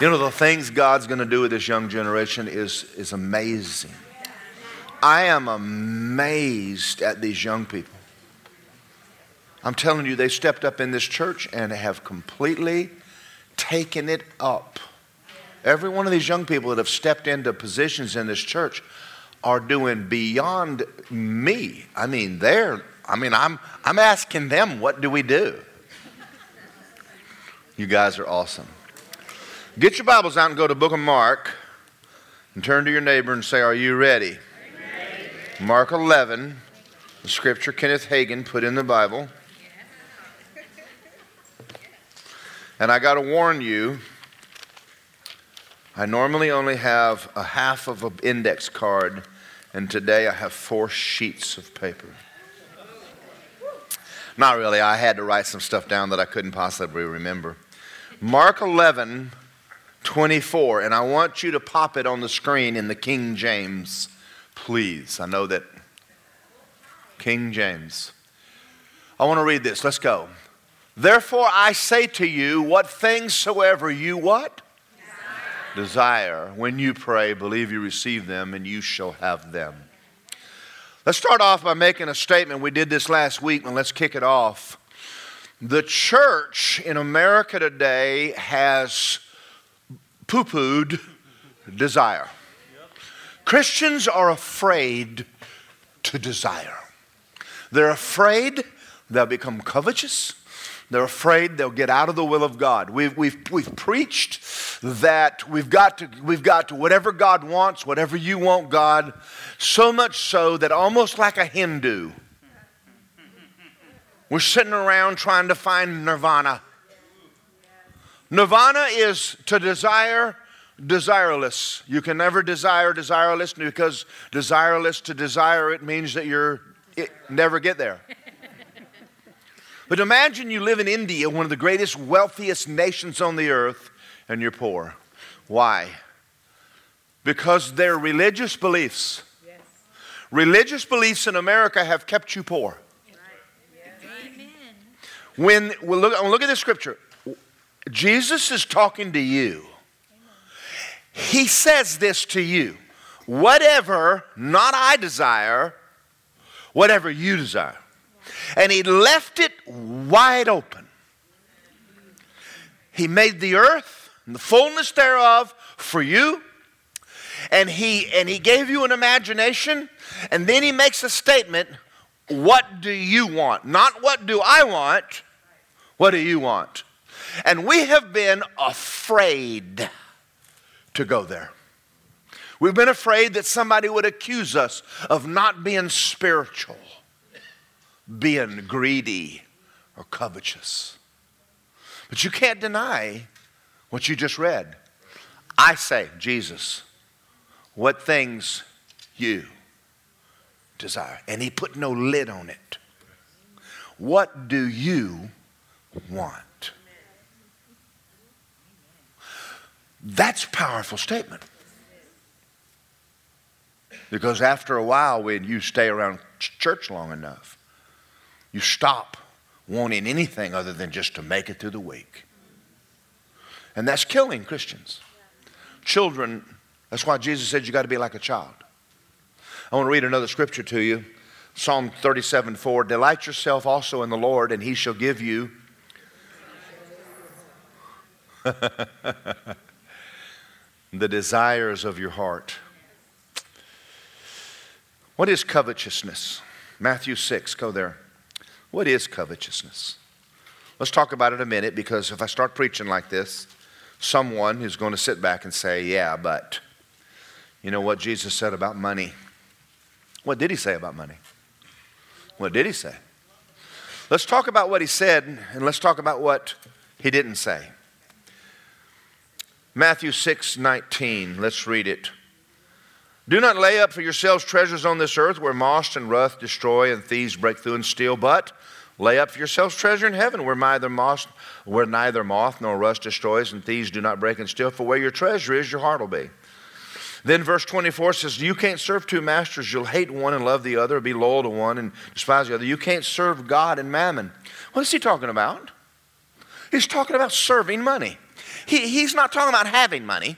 You know, the things God's going to do with this young generation is, is amazing. I am amazed at these young people. I'm telling you, they stepped up in this church and have completely taken it up. Every one of these young people that have stepped into positions in this church are doing beyond me. I mean, they're, I mean, I'm, I'm asking them, what do we do? You guys are awesome. Get your Bibles out and go to book of Mark and turn to your neighbor and say, Are you ready? Mark 11, the scripture Kenneth Hagin put in the Bible. And I got to warn you, I normally only have a half of an index card, and today I have four sheets of paper. Not really, I had to write some stuff down that I couldn't possibly remember. Mark 11, 24, and I want you to pop it on the screen in the King James, please. I know that King James. I want to read this. Let's go. Therefore I say to you, what things soever you what? Desire. Desire. When you pray, believe you receive them and you shall have them. Let's start off by making a statement. We did this last week, and let's kick it off. The church in America today has poo pooed desire. Christians are afraid to desire. They're afraid they'll become covetous. They're afraid they'll get out of the will of God. We've, we've, we've preached that we've got, to, we've got to whatever God wants, whatever you want, God, so much so that almost like a Hindu, we're sitting around trying to find nirvana. Nirvana is to desire desireless. You can never desire desireless because desireless to desire it means that you're it, never get there. But imagine you live in India, one of the greatest, wealthiest nations on the earth, and you're poor. Why? Because their religious beliefs. Yes. Religious beliefs in America have kept you poor. Right. When we look, look at the scripture, Jesus is talking to you. He says this to you whatever, not I desire, whatever you desire. And he left it wide open. He made the earth and the fullness thereof for you. And he, and he gave you an imagination. And then he makes a statement What do you want? Not what do I want, what do you want? And we have been afraid to go there. We've been afraid that somebody would accuse us of not being spiritual, being greedy, or covetous. But you can't deny what you just read. I say, Jesus, what things you desire. And he put no lid on it. What do you want? That's powerful statement. Because after a while, when you stay around church long enough, you stop wanting anything other than just to make it through the week. And that's killing Christians. Children, that's why Jesus said you got to be like a child. I want to read another scripture to you Psalm 37 4. Delight yourself also in the Lord, and he shall give you. the desires of your heart. What is covetousness? Matthew 6, go there. What is covetousness? Let's talk about it a minute because if I start preaching like this, someone is going to sit back and say, Yeah, but you know what Jesus said about money? What did he say about money? What did he say? Let's talk about what he said and let's talk about what he didn't say. Matthew 6 19. Let's read it. Do not lay up for yourselves treasures on this earth where moss and rust destroy and thieves break through and steal, but lay up for yourselves treasure in heaven where neither moss, where neither moth nor rust destroys and thieves do not break and steal. For where your treasure is, your heart will be. Then verse 24 says, You can't serve two masters. You'll hate one and love the other, be loyal to one and despise the other. You can't serve God and mammon. What is he talking about? He's talking about serving money. He, he's not talking about having money.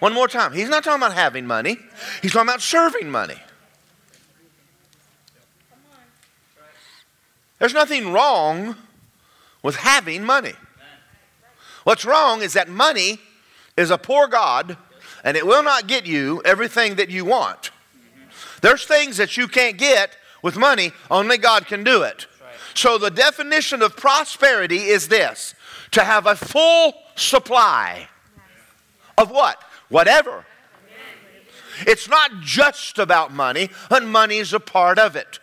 One more time. He's not talking about having money, he's talking about serving money. There's nothing wrong with having money. What's wrong is that money is a poor God and it will not get you everything that you want. There's things that you can't get with money, only God can do it. So the definition of prosperity is this to have a full supply of what? Whatever. It's not just about money, and money is a part of it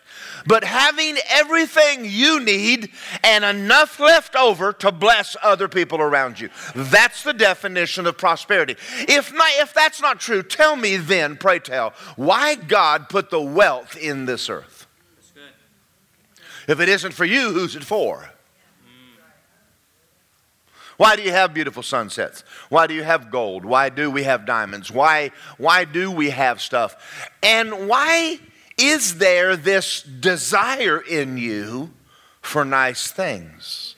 but having everything you need and enough left over to bless other people around you. That's the definition of prosperity. If, not, if that's not true, tell me then, pray tell, why God put the wealth in this earth. If it isn't for you, who's it for? Why do you have beautiful sunsets? Why do you have gold? Why do we have diamonds? Why, why do we have stuff? And why is there this desire in you for nice things?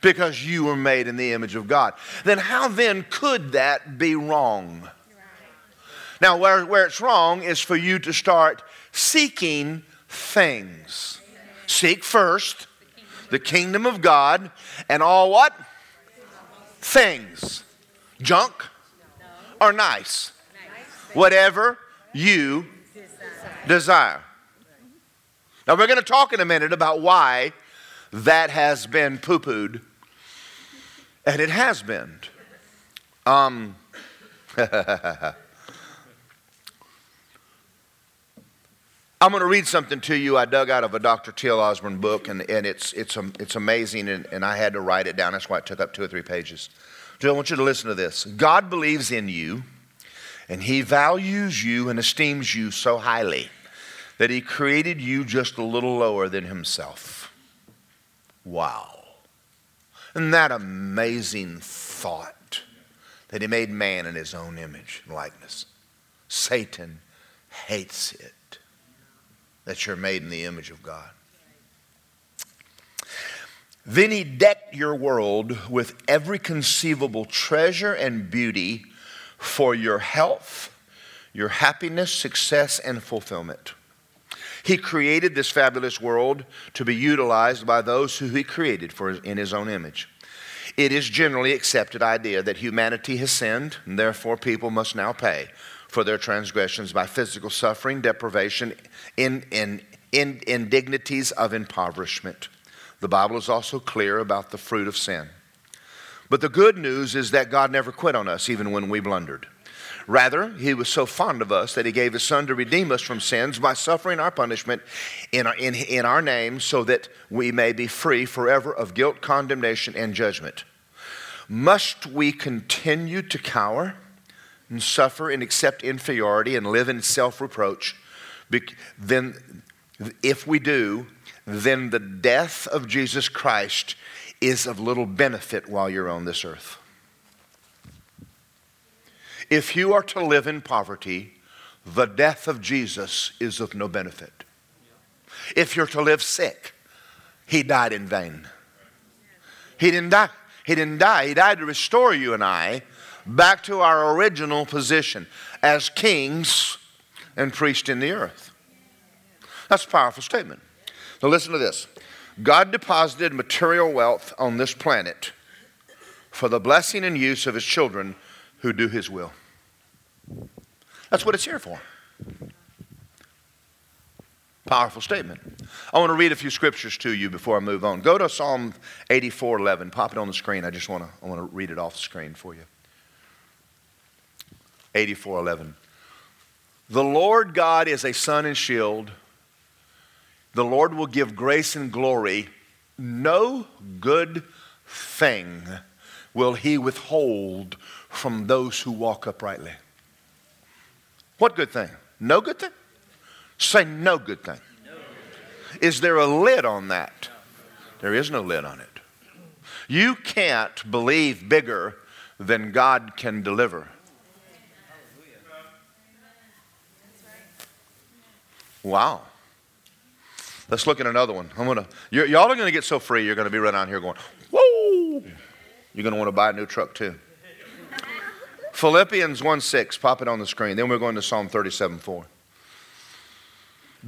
Because you were made in the image of God. Then how then could that be wrong? Now, where, where it's wrong is for you to start seeking things. Seek first the kingdom of God and all what? Things. Junk or nice? Whatever you desire. Now, we're going to talk in a minute about why that has been poo pooed, and it has been. Um, I'm going to read something to you I dug out of a Dr. T.L. Osborn book, and, and it's, it's, um, it's amazing, and, and I had to write it down. That's why it took up two or three pages. So I want you to listen to this. God believes in you and He values you and esteems you so highly that He created you just a little lower than Himself. Wow. Isn't that amazing thought that He made man in His own image and likeness? Satan hates it that you're made in the image of God. Then he decked your world with every conceivable treasure and beauty for your health, your happiness, success, and fulfillment. He created this fabulous world to be utilized by those who He created for, in His own image. It is generally accepted idea that humanity has sinned, and therefore people must now pay for their transgressions by physical suffering, deprivation, in, in, in, indignities of impoverishment. The Bible is also clear about the fruit of sin. But the good news is that God never quit on us, even when we blundered. Rather, He was so fond of us that He gave His Son to redeem us from sins by suffering our punishment in our, in, in our name so that we may be free forever of guilt, condemnation, and judgment. Must we continue to cower and suffer and accept inferiority and live in self reproach? Then, if we do, then the death of Jesus Christ is of little benefit while you're on this earth. If you are to live in poverty, the death of Jesus is of no benefit. If you're to live sick, he died in vain. He didn't die. He didn't die. He died to restore you and I back to our original position as kings and priests in the earth. That's a powerful statement. Now, listen to this God deposited material wealth on this planet for the blessing and use of his children who do his will. That's what it's here for. Powerful statement. I want to read a few scriptures to you before I move on. Go to Psalm 84 11. Pop it on the screen. I just want to, I want to read it off the screen for you. 84 11. The Lord God is a sun and shield the Lord will give grace and glory. No good thing will he withhold from those who walk uprightly. What good thing? No good thing? Say no good thing. Is there a lid on that? There is no lid on it. You can't believe bigger than God can deliver. Wow. Let's look at another one. I'm gonna, y'all are going to get so free, you're going to be running out here going, whoa. You're going to want to buy a new truck too. Philippians 1 6, pop it on the screen. Then we're going to Psalm 37 4.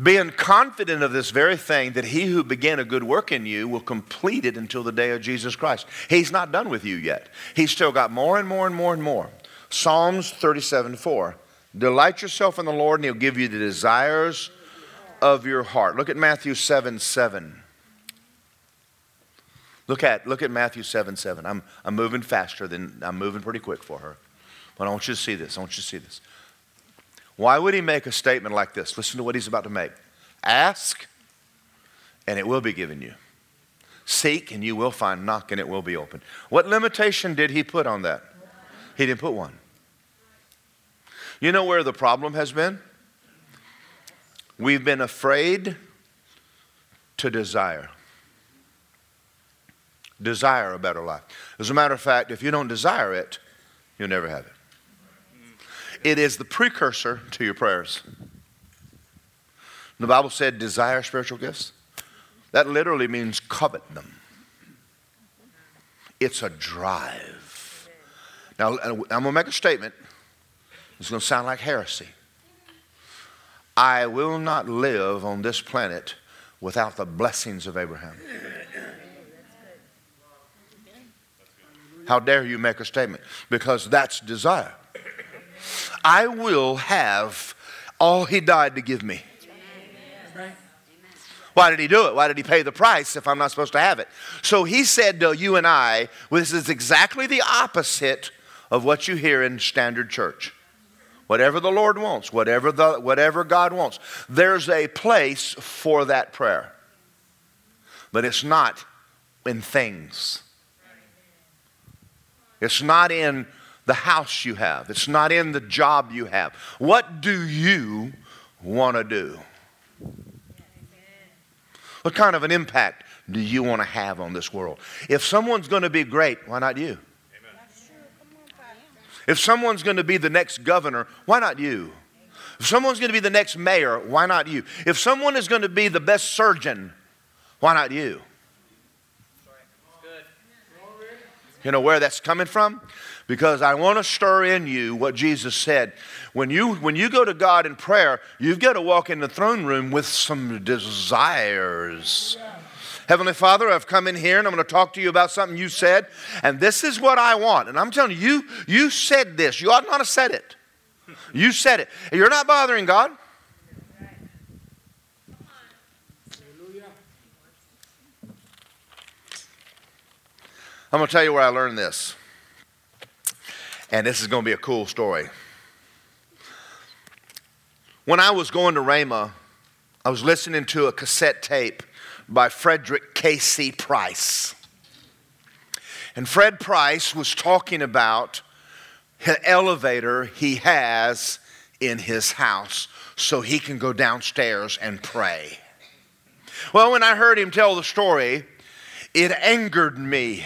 Being confident of this very thing, that he who began a good work in you will complete it until the day of Jesus Christ. He's not done with you yet. He's still got more and more and more and more. Psalms 37 4. Delight yourself in the Lord, and he'll give you the desires of your heart. Look at Matthew 7 7. Look at, look at Matthew 7 7. I'm, I'm moving faster than I'm moving pretty quick for her. But I want you to see this. I want you to see this. Why would he make a statement like this? Listen to what he's about to make. Ask, and it will be given you. Seek, and you will find. Knock, and it will be open. What limitation did he put on that? He didn't put one. You know where the problem has been? We've been afraid to desire. Desire a better life. As a matter of fact, if you don't desire it, you'll never have it. It is the precursor to your prayers. The Bible said, desire spiritual gifts. That literally means covet them. It's a drive. Now, I'm going to make a statement. It's going to sound like heresy. I will not live on this planet without the blessings of Abraham. How dare you make a statement? Because that's desire. I will have all he died to give me. Why did he do it? Why did he pay the price if I'm not supposed to have it? So he said to you and I, this is exactly the opposite of what you hear in standard church. Whatever the Lord wants, whatever, the, whatever God wants, there's a place for that prayer. But it's not in things. It's not in the house you have, it's not in the job you have. What do you want to do? What kind of an impact do you want to have on this world? If someone's going to be great, why not you? If someone's going to be the next governor, why not you? If someone's going to be the next mayor, why not you? If someone is going to be the best surgeon, why not you? You know where that's coming from? because I want to stir in you what Jesus said. When you, when you go to God in prayer, you've got to walk in the throne room with some desires. Heavenly Father, I've come in here and I'm going to talk to you about something you said, and this is what I want. And I'm telling you, you, you said this. You ought not have said it. You said it. You're not bothering God. I'm going to tell you where I learned this. And this is going to be a cool story. When I was going to Rhema, I was listening to a cassette tape by Frederick K.C. Price. And Fred Price was talking about an elevator he has in his house so he can go downstairs and pray. Well, when I heard him tell the story, it angered me.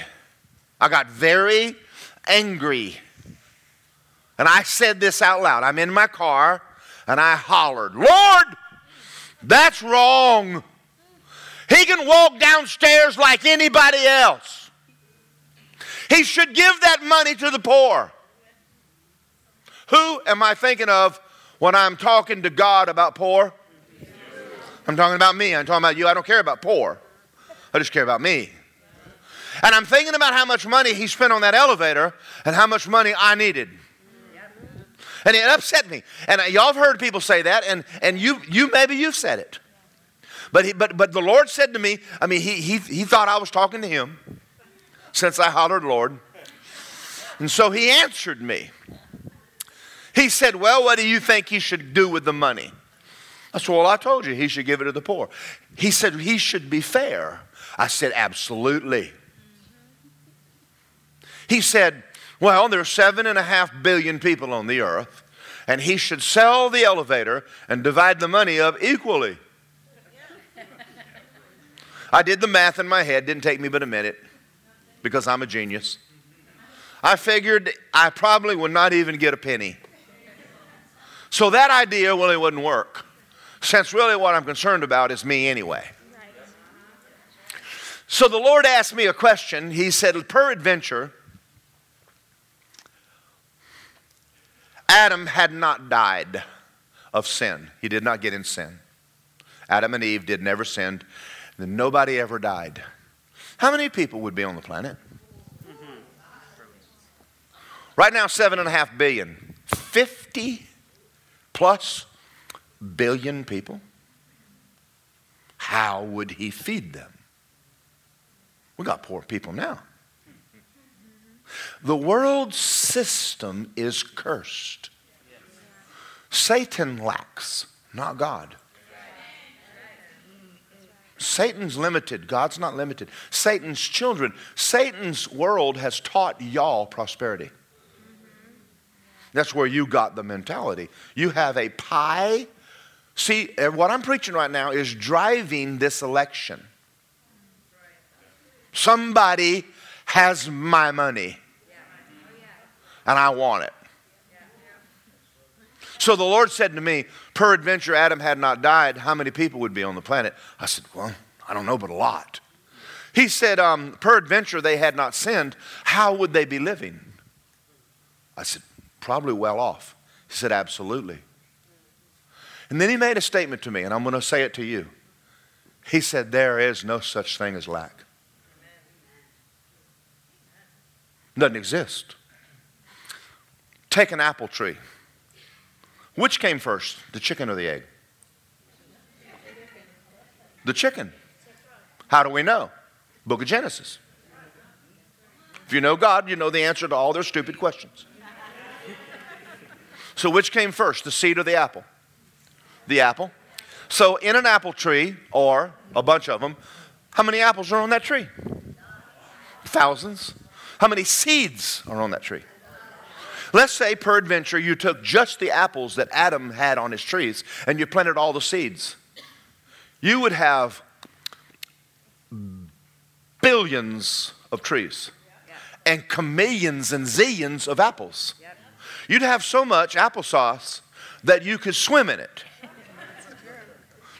I got very angry and I said this out loud. I'm in my car and I hollered, Lord, that's wrong. He can walk downstairs like anybody else. He should give that money to the poor. Who am I thinking of when I'm talking to God about poor? I'm talking about me. I'm talking about you. I don't care about poor. I just care about me. And I'm thinking about how much money he spent on that elevator and how much money I needed. And it upset me. And y'all have heard people say that, and, and you, you maybe you've said it. But, he, but, but the Lord said to me, I mean, he, he, he thought I was talking to him since I hollered, Lord. And so he answered me. He said, Well, what do you think he should do with the money? I said, Well, I told you he should give it to the poor. He said, He should be fair. I said, Absolutely. He said, well, there are seven and a half billion people on the earth, and he should sell the elevator and divide the money up equally. I did the math in my head, didn't take me but a minute because I'm a genius. I figured I probably would not even get a penny. So that idea, really wouldn't work Since really what I'm concerned about is me anyway. So the Lord asked me a question. He said, Peradventure, Adam had not died of sin. He did not get in sin. Adam and Eve did never sin. Then nobody ever died. How many people would be on the planet? Right now, seven and a half billion. 50 plus billion people. How would he feed them? We got poor people now. The world system is cursed. Satan lacks, not God. Satan's limited. God's not limited. Satan's children, Satan's world has taught y'all prosperity. That's where you got the mentality. You have a pie. See, eh, what I'm preaching right now is driving this election. Somebody has my money, and I want it. So the Lord said to me, Peradventure Adam had not died, how many people would be on the planet? I said, Well, I don't know, but a lot. He said, um, Peradventure they had not sinned, how would they be living? I said, Probably well off. He said, Absolutely. And then he made a statement to me, and I'm going to say it to you. He said, There is no such thing as lack. Doesn't exist. Take an apple tree. Which came first, the chicken or the egg? The chicken. How do we know? Book of Genesis. If you know God, you know the answer to all their stupid questions. So, which came first, the seed or the apple? The apple. So, in an apple tree, or a bunch of them, how many apples are on that tree? Thousands. How many seeds are on that tree? Let's say, peradventure, you took just the apples that Adam had on his trees and you planted all the seeds. You would have billions of trees and chameleons and zillions of apples. You'd have so much applesauce that you could swim in it.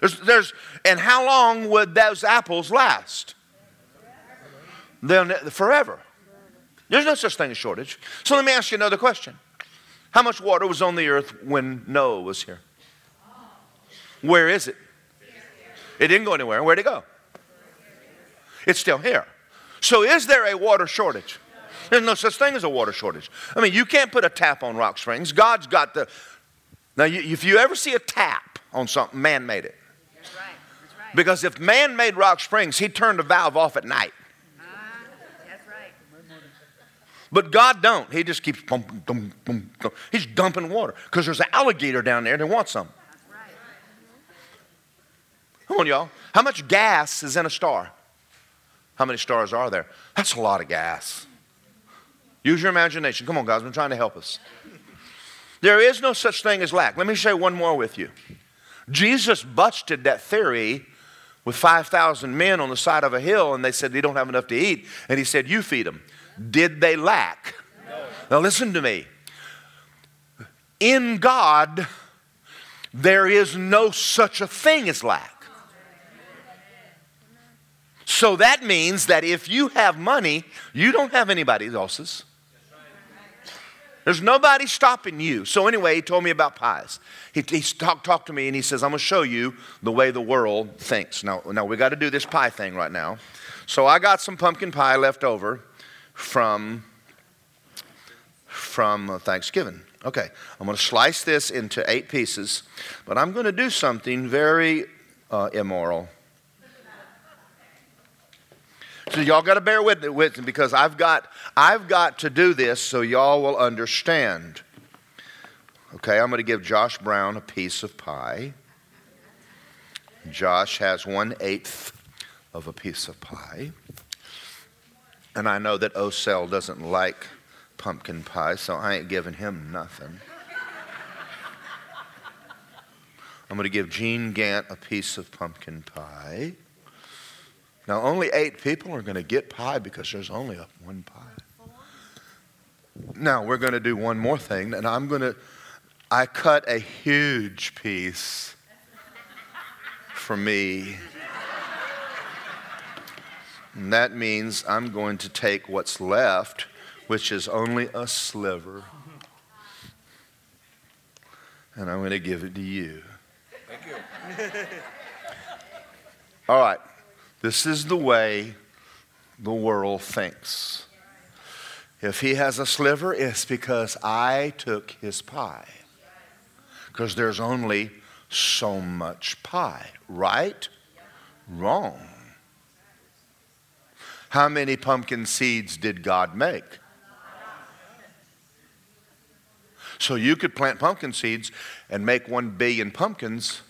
There's, there's, and how long would those apples last? Then forever. There's no such thing as shortage. So let me ask you another question. How much water was on the earth when Noah was here? Where is it? It didn't go anywhere. Where'd it go? It's still here. So is there a water shortage? There's no such thing as a water shortage. I mean, you can't put a tap on Rock Springs. God's got the. Now, you, if you ever see a tap on something, man made it. That's right. That's right. Because if man made Rock Springs, he turned the valve off at night. But God don't. He just keeps pumping, dum, dum, dum. He's dumping water because there's an alligator down there that wants some. Come on, y'all. How much gas is in a star? How many stars are there? That's a lot of gas. Use your imagination. Come on, guys. I'm trying to help us. There is no such thing as lack. Let me share one more with you. Jesus busted that theory with 5,000 men on the side of a hill, and they said they don't have enough to eat. And he said, You feed them. Did they lack? No. Now, listen to me. In God, there is no such a thing as lack. So that means that if you have money, you don't have anybody else's. There's nobody stopping you. So, anyway, he told me about pies. He, he talked, talked to me and he says, I'm going to show you the way the world thinks. Now, now we got to do this pie thing right now. So, I got some pumpkin pie left over from, from Thanksgiving. Okay, I'm going to slice this into eight pieces, but I'm going to do something very uh, immoral. So y'all got to bear with, with me because I've got, I've got to do this so y'all will understand. Okay, I'm going to give Josh Brown a piece of pie. Josh has one eighth of a piece of pie. And I know that Osel doesn't like pumpkin pie, so I ain't giving him nothing. I'm going to give Gene Gant a piece of pumpkin pie. Now, only eight people are going to get pie because there's only a, one pie. Now, we're going to do one more thing, and I'm going to, I cut a huge piece for me. And that means I'm going to take what's left, which is only a sliver, and I'm going to give it to you. Thank you. All right. This is the way the world thinks. If he has a sliver, it's because I took his pie. Because there's only so much pie, right? Wrong. How many pumpkin seeds did God make? So you could plant pumpkin seeds and make one billion pumpkins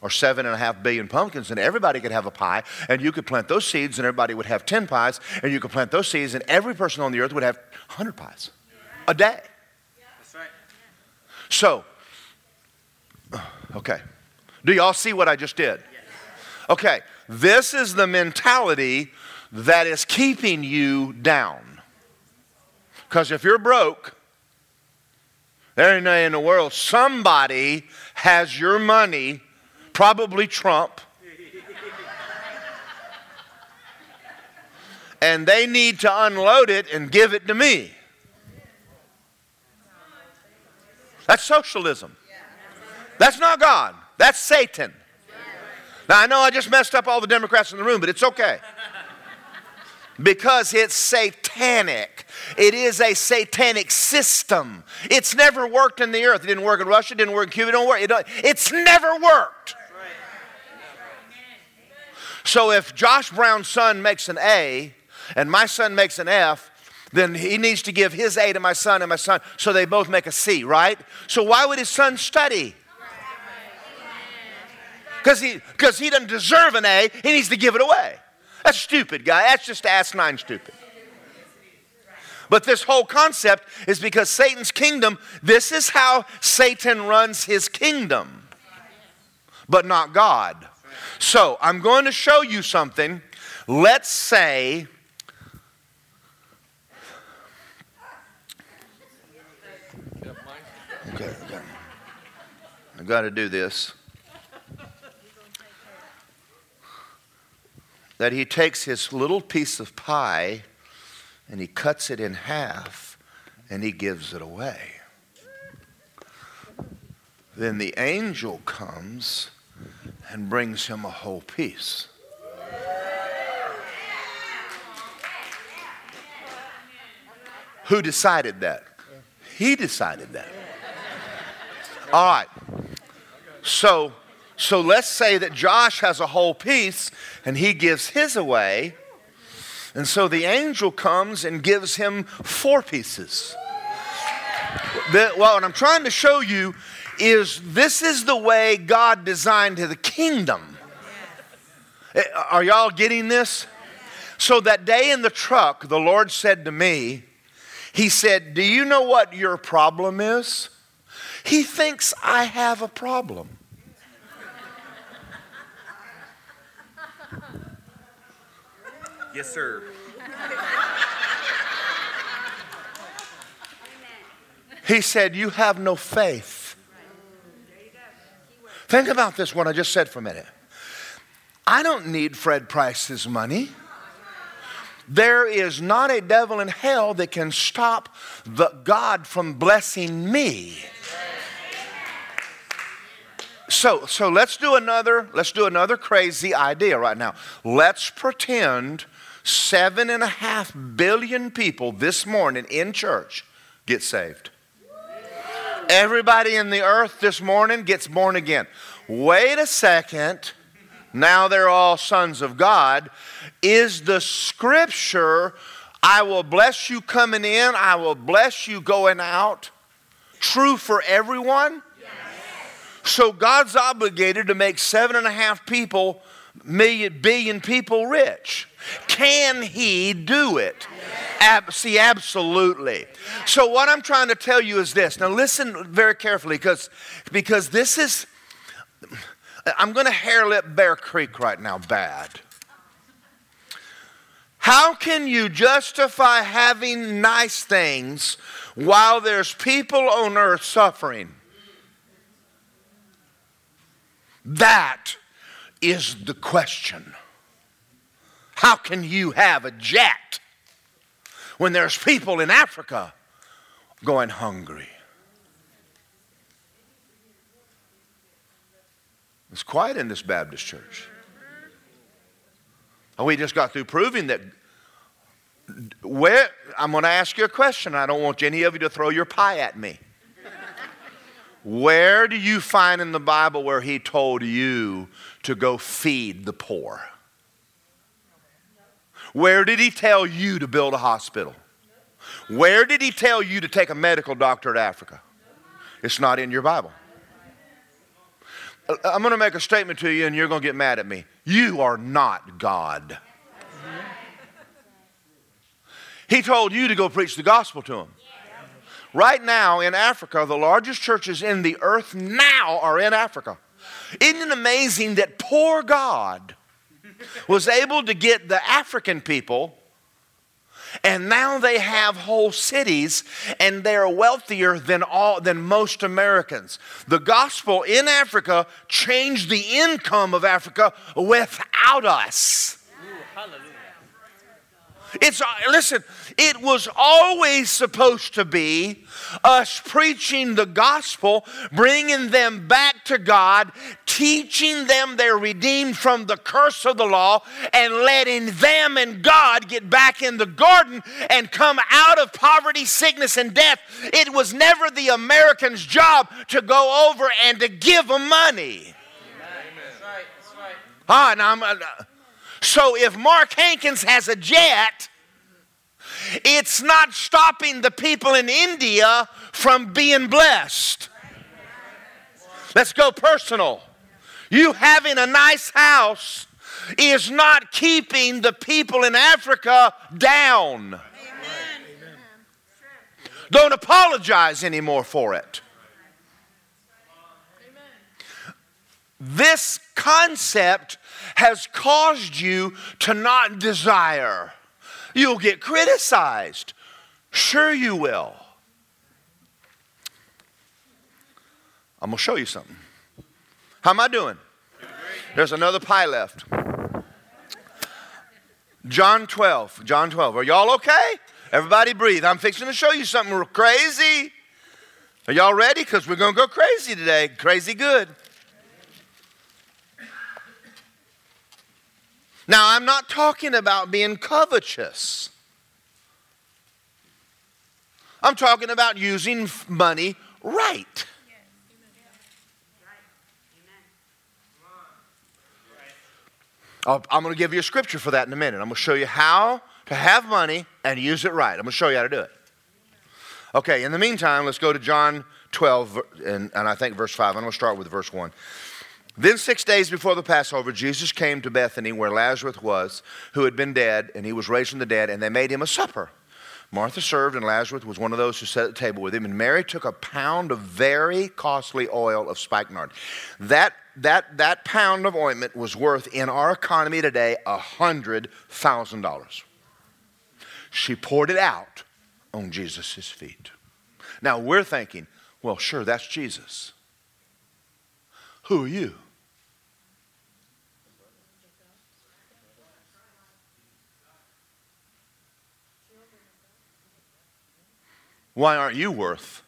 or seven and a half billion pumpkins, and everybody could have a pie, and you could plant those seeds, and everybody would have 10 pies, and you could plant those seeds, and every person on the earth would have 100 pies a day. That's right. So, okay. Do y'all see what I just did? Okay, this is the mentality that is keeping you down. Because if you're broke, there ain't no in the world, somebody has your money probably Trump. and they need to unload it and give it to me. That's socialism. That's not God. That's Satan. Now, I know I just messed up all the Democrats in the room, but it's okay. Because it's satanic. It is a satanic system. It's never worked in the earth. It didn't work in Russia, it didn't work in Cuba, it don't work. It don't, it's never worked. So if Josh Brown's son makes an A and my son makes an F, then he needs to give his A to my son and my son so they both make a C, right? So why would his son study? Because he, cause he doesn't deserve an A, he needs to give it away. That's stupid, guy. That's just asinine stupid. But this whole concept is because Satan's kingdom, this is how Satan runs his kingdom, but not God. So I'm going to show you something. Let's say, okay, okay. I've got to do this. That he takes his little piece of pie and he cuts it in half and he gives it away. Then the angel comes and brings him a whole piece. Who decided that? He decided that. All right. So, so let's say that Josh has a whole piece and he gives his away. And so the angel comes and gives him four pieces. The, well, what I'm trying to show you is this is the way God designed the kingdom. Eh, are y'all getting this? So that day in the truck, the Lord said to me, He said, Do you know what your problem is? He thinks I have a problem. Yes, sir. He said, You have no faith. Think about this, what I just said for a minute. I don't need Fred Price's money. There is not a devil in hell that can stop the God from blessing me. So, so let's do another, let's do another crazy idea right now. Let's pretend seven and a half billion people this morning in church get saved. Everybody in the earth this morning gets born again. Wait a second. Now they're all sons of God. Is the scripture, I will bless you coming in, I will bless you going out, true for everyone? So God's obligated to make seven and a half people, million, billion people rich. Can He do it? Ab- see, absolutely. So, what I'm trying to tell you is this. Now, listen very carefully because, because this is, I'm going to hair lip Bear Creek right now, bad. How can you justify having nice things while there's people on earth suffering? That is the question. How can you have a jet when there's people in Africa going hungry? It's quiet in this Baptist church. We just got through proving that where I'm going to ask you a question. I don't want any of you to throw your pie at me. Where do you find in the Bible where he told you to go feed the poor? Where did he tell you to build a hospital? Where did he tell you to take a medical doctor to Africa? It's not in your Bible. Uh, I'm going to make a statement to you and you're going to get mad at me. You are not God. He told you to go preach the gospel to them. Right now in Africa, the largest churches in the earth now are in Africa. Isn't it amazing that poor God was able to get the African people, and now they have whole cities, and they're wealthier than all than most Americans. The gospel in Africa changed the income of Africa without us. It's listen, it was always supposed to be us preaching the gospel, bringing them back to God, teaching them they're redeemed from the curse of the law, and letting them and God get back in the garden and come out of poverty, sickness, and death. It was never the American's job to go over and to give them money. Ah, now I'm, uh, so if Mark Hankins has a jet, it's not stopping the people in India from being blessed. Let's go personal. You having a nice house is not keeping the people in Africa down. Amen. Don't apologize anymore for it. This concept has caused you to not desire. You'll get criticized. Sure, you will. I'm going to show you something. How am I doing? There's another pie left. John 12. John 12. Are y'all okay? Everybody breathe. I'm fixing to show you something crazy. Are y'all ready? Because we're going to go crazy today. Crazy good. Now, I'm not talking about being covetous. I'm talking about using money right. Oh, I'm going to give you a scripture for that in a minute. I'm going to show you how to have money and use it right. I'm going to show you how to do it. Okay, in the meantime, let's go to John 12, and, and I think verse 5. I'm going to start with verse 1. Then, six days before the Passover, Jesus came to Bethany where Lazarus was, who had been dead, and he was raised from the dead, and they made him a supper. Martha served, and Lazarus was one of those who sat at the table with him. And Mary took a pound of very costly oil of spikenard. That, that, that pound of ointment was worth, in our economy today, a $100,000. She poured it out on Jesus' feet. Now we're thinking, well, sure, that's Jesus. Who are you? Why aren't you worth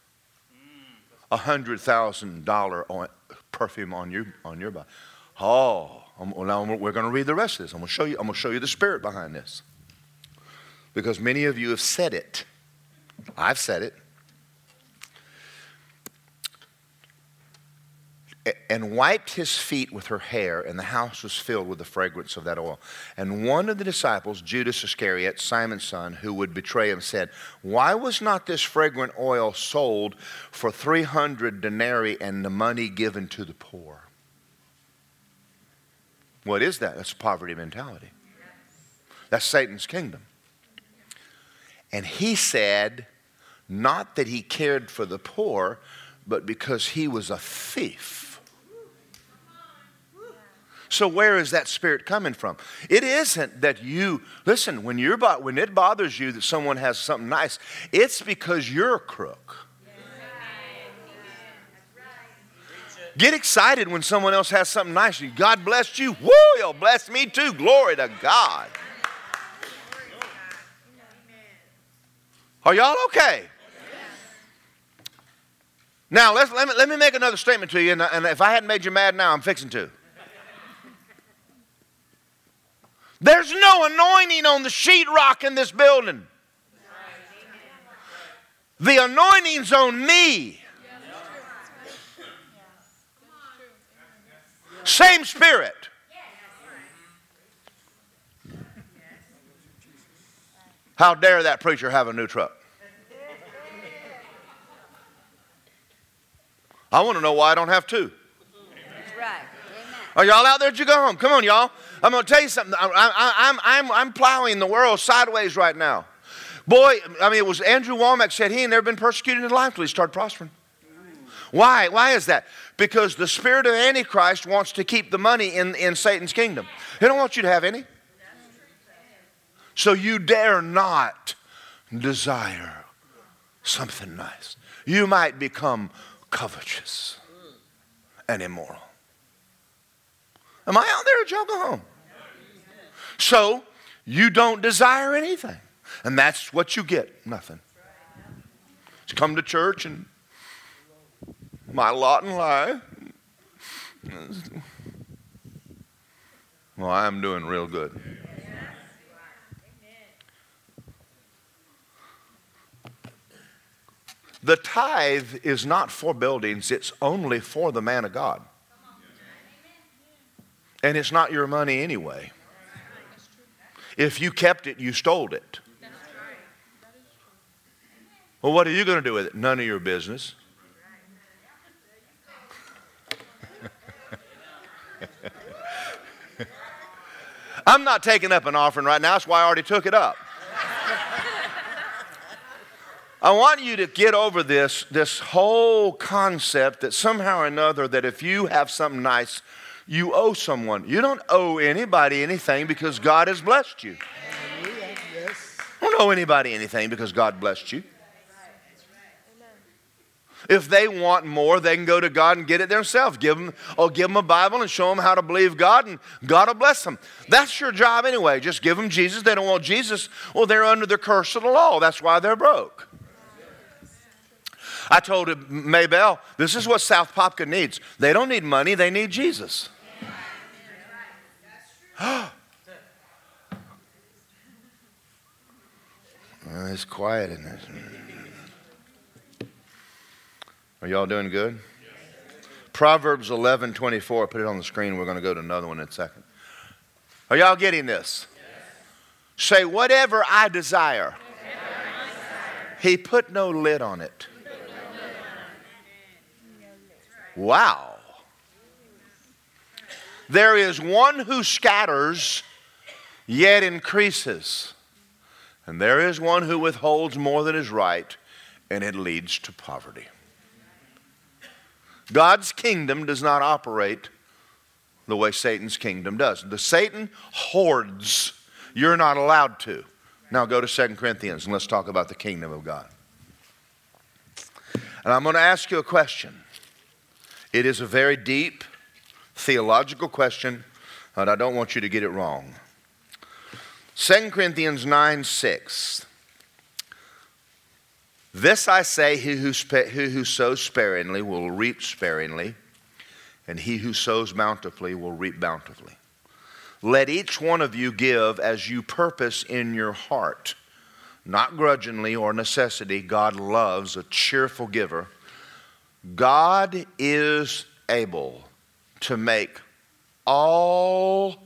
a hundred thousand dollar perfume on your on your body? Oh, now we're going to read the rest of this. I'm going to show you. I'm going to show you the spirit behind this, because many of you have said it. I've said it. And wiped his feet with her hair, and the house was filled with the fragrance of that oil. And one of the disciples, Judas Iscariot, Simon's son, who would betray him, said, Why was not this fragrant oil sold for 300 denarii and the money given to the poor? What is that? That's poverty mentality. That's Satan's kingdom. And he said, not that he cared for the poor, but because he was a thief. So where is that spirit coming from? It isn't that you listen when you're when it bothers you that someone has something nice. It's because you're a crook. Get excited when someone else has something nice. God blessed you. Woo, you'll bless me too. Glory to God. Are y'all okay? Now, let, me, let me make another statement to you, and, and if I hadn't made you mad now, I'm fixing to. There's no anointing on the sheetrock in this building. The anointing's on me. Same spirit. How dare that preacher have a new truck? I want to know why I don't have two. Right. Are y'all out there? Did you go home? Come on, y'all. I'm going to tell you something. I, am I'm, I'm, I'm plowing the world sideways right now. Boy, I mean, it was Andrew Wommack said he had never been persecuted in his life until he started prospering. Why? Why is that? Because the spirit of Antichrist wants to keep the money in, in Satan's kingdom. He don't want you to have any. So you dare not desire something nice. You might become covetous and immoral. Am I out there at y'all home? So you don't desire anything. And that's what you get nothing. To come to church and my lot in life. Well, I'm doing real good. The tithe is not for buildings, it's only for the man of God. And it's not your money anyway. If you kept it, you stole it. Well, what are you going to do with it? None of your business. I'm not taking up an offering right now. That's why I already took it up. I want you to get over this, this whole concept that somehow or another that if you have something nice, you owe someone. You don't owe anybody anything because God has blessed you. Yes. don't owe anybody anything because God blessed you. If they want more, they can go to God and get it themselves. Give them, oh, give them a Bible and show them how to believe God, and God will bless them. That's your job anyway. Just give them Jesus. They don't want Jesus. Well, they're under the curse of the law. That's why they're broke. I told Maybell, this is what South Apopka needs. They don't need money, they need Jesus. it's quiet in this. Are y'all doing good? Proverbs 11 24. Put it on the screen. We're going to go to another one in a second. Are y'all getting this? Yes. Say, whatever I desire. Whatever I desire. He put no lid on it. Wow. There is one who scatters, yet increases. And there is one who withholds more than is right, and it leads to poverty. God's kingdom does not operate the way Satan's kingdom does. The Satan hoards. You're not allowed to. Now go to 2 Corinthians and let's talk about the kingdom of God. And I'm going to ask you a question. It is a very deep theological question, and I don't want you to get it wrong. 2 Corinthians 9 6. This I say, he who, he who sows sparingly will reap sparingly, and he who sows bountifully will reap bountifully. Let each one of you give as you purpose in your heart, not grudgingly or necessity. God loves a cheerful giver. God is able to make all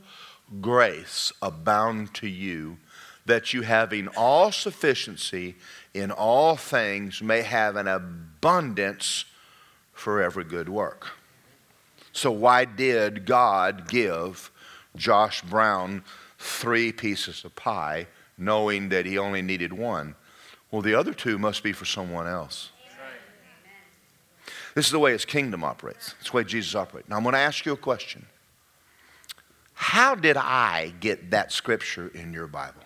grace abound to you, that you having all sufficiency in all things may have an abundance for every good work. So, why did God give Josh Brown three pieces of pie knowing that he only needed one? Well, the other two must be for someone else. This is the way his kingdom operates. It's the way Jesus operates. Now, I'm going to ask you a question. How did I get that scripture in your Bible?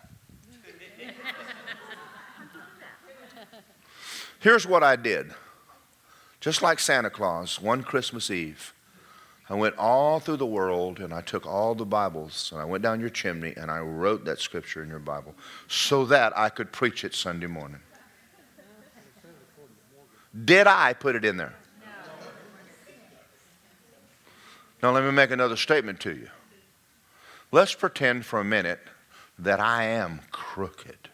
Here's what I did. Just like Santa Claus, one Christmas Eve, I went all through the world and I took all the Bibles and I went down your chimney and I wrote that scripture in your Bible so that I could preach it Sunday morning. Did I put it in there? Now, let me make another statement to you. Let's pretend for a minute that I am crooked.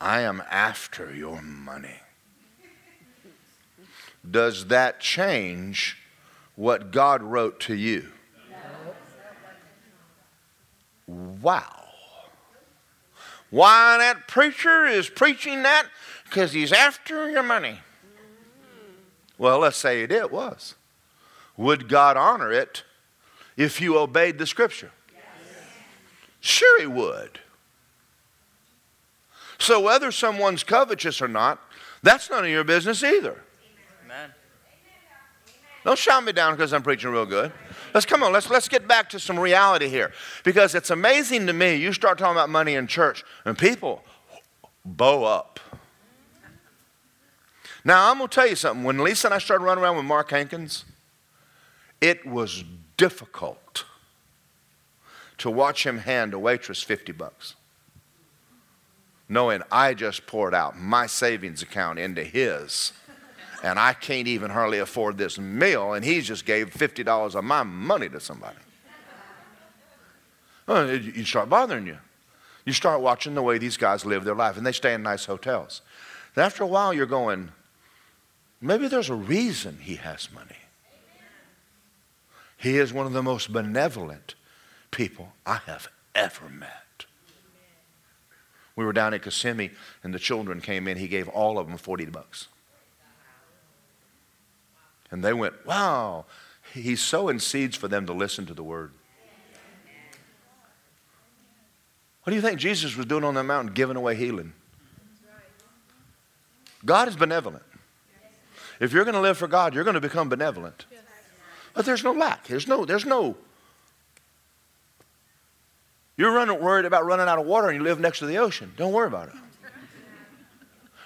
I am after your money. Does that change what God wrote to you? Wow. Why that preacher is preaching that? Because he's after your money. Well, let's say it, was. Would God honor it if you obeyed the scripture? Sure, he would. So, whether someone's covetous or not, that's none of your business either. Amen. Don't shout me down because I'm preaching real good. Let's come on, let's, let's get back to some reality here. Because it's amazing to me, you start talking about money in church, and people bow up. Now, I'm going to tell you something. When Lisa and I started running around with Mark Hankins, it was difficult to watch him hand a waitress 50 bucks, knowing I just poured out my savings account into his, and I can't even hardly afford this meal, and he just gave $50 of my money to somebody. Well, you start bothering you. You start watching the way these guys live their life, and they stay in nice hotels. And after a while, you're going, maybe there's a reason he has money. He is one of the most benevolent people I have ever met. We were down at Kissimmee and the children came in. He gave all of them 40 bucks. And they went, wow, he's sowing seeds for them to listen to the word. What do you think Jesus was doing on that mountain, giving away healing? God is benevolent. If you're going to live for God, you're going to become benevolent. But there's no lack. There's no, there's no. You're running, worried about running out of water and you live next to the ocean. Don't worry about it.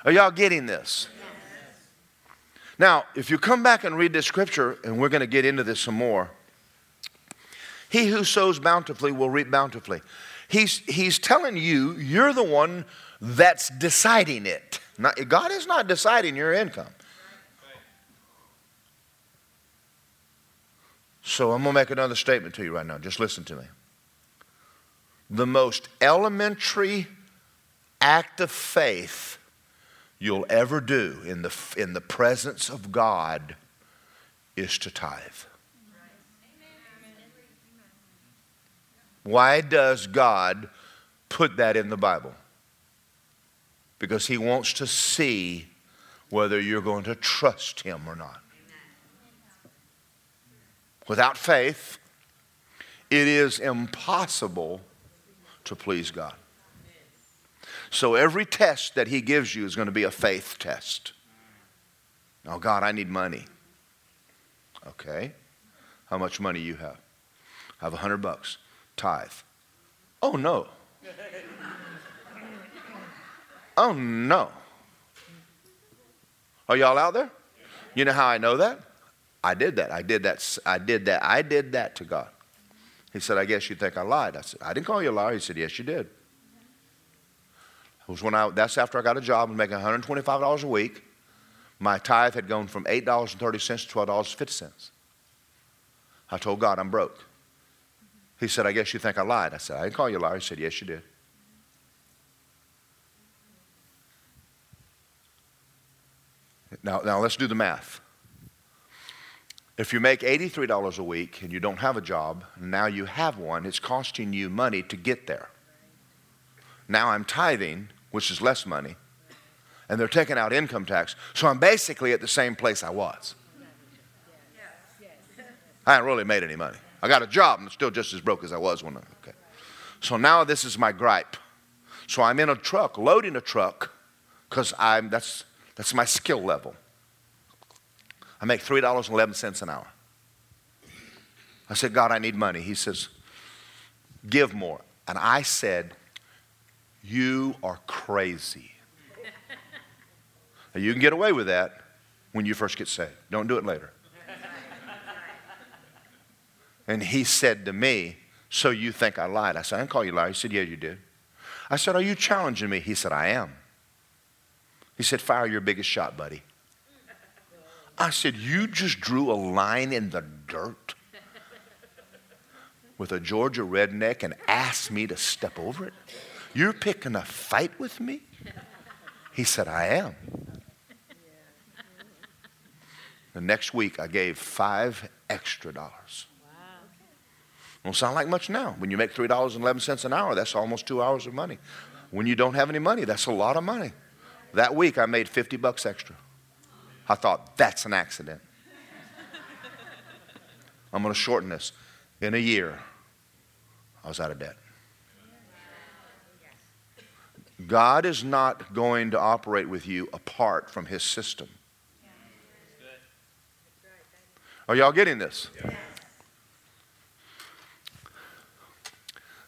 Are y'all getting this? Now, if you come back and read this scripture, and we're going to get into this some more, he who sows bountifully will reap bountifully. He's, he's telling you, you're the one that's deciding it. Not, God is not deciding your income. So I'm going to make another statement to you right now. Just listen to me. The most elementary act of faith you'll ever do in the, in the presence of God is to tithe. Why does God put that in the Bible? Because He wants to see whether you're going to trust Him or not. Without faith, it is impossible to please God. So every test that He gives you is going to be a faith test. Oh, God, I need money. Okay. How much money you have? I have a hundred bucks. Tithe. Oh, no. Oh, no. Are y'all out there? You know how I know that? I did that. I did that. I did that. I did that to God. He said, I guess you think I lied. I said, I didn't call you a liar. He said, Yes, you did. It was when I, that's after I got a job and making $125 a week. My tithe had gone from $8.30 to $12.50. I told God I'm broke. He said, I guess you think I lied. I said, I didn't call you a liar. He said, Yes, you did. Now, now let's do the math. If you make $83 a week and you don't have a job, now you have one, it's costing you money to get there. Now I'm tithing, which is less money, and they're taking out income tax. So I'm basically at the same place I was. I haven't really made any money. I got a job, and I'm still just as broke as I was when I, okay. So now this is my gripe. So I'm in a truck, loading a truck, because I'm that's that's my skill level. I make $3.11 an hour. I said, God, I need money. He says, give more. And I said, You are crazy. now, you can get away with that when you first get saved. Don't do it later. And he said to me, So you think I lied? I said, I didn't call you a liar. He said, Yeah, you did. I said, Are you challenging me? He said, I am. He said, Fire your biggest shot, buddy. I said, You just drew a line in the dirt with a Georgia redneck and asked me to step over it? You're picking a fight with me? He said, I am. The next week, I gave five extra dollars. Don't sound like much now. When you make $3.11 an hour, that's almost two hours of money. When you don't have any money, that's a lot of money. That week, I made 50 bucks extra. I thought, that's an accident. I'm going to shorten this. In a year, I was out of debt. God is not going to operate with you apart from his system. Are y'all getting this?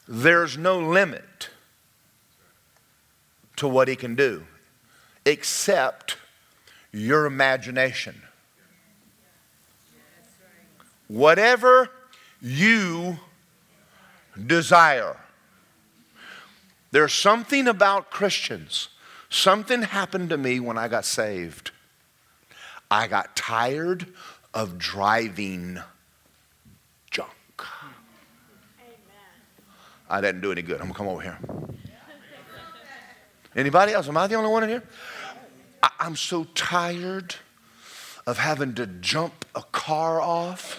There's no limit to what he can do except your imagination. Whatever you desire. There's something about Christians. Something happened to me when I got saved. I got tired of driving junk. I didn't do any good. I'm gonna come over here. Anybody else? Am I the only one in here? I, am so tired of having to jump a car off,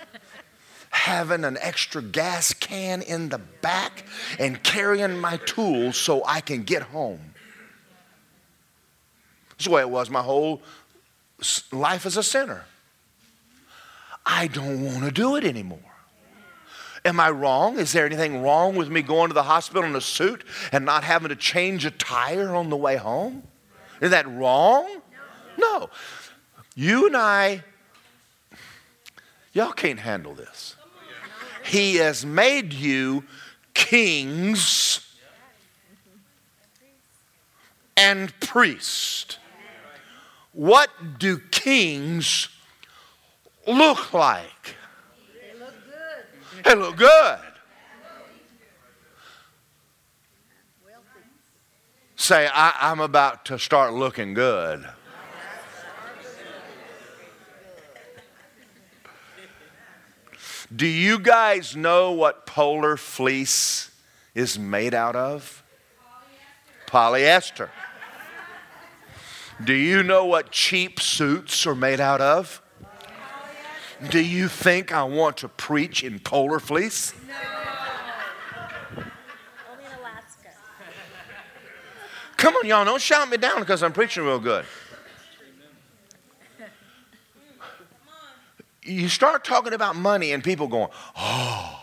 having an extra gas can in the back, and carrying my tools so I can get home. That's the way it was my whole life as a sinner. I don't want to do it anymore. Am I wrong? Is there anything wrong with me going to the hospital in a suit and not having to change a tire on the way home? Is that wrong? No. You and I, y'all can't handle this. He has made you kings and priests. What do kings look like? They look good. They look good. Say, I, am about to start looking good. Do you guys know what polar fleece is made out of? Polyester. Do you know what cheap suits are made out of? Do you think I want to preach in polar fleece? Come on, y'all, don't shout me down because I'm preaching real good. You start talking about money and people going, oh.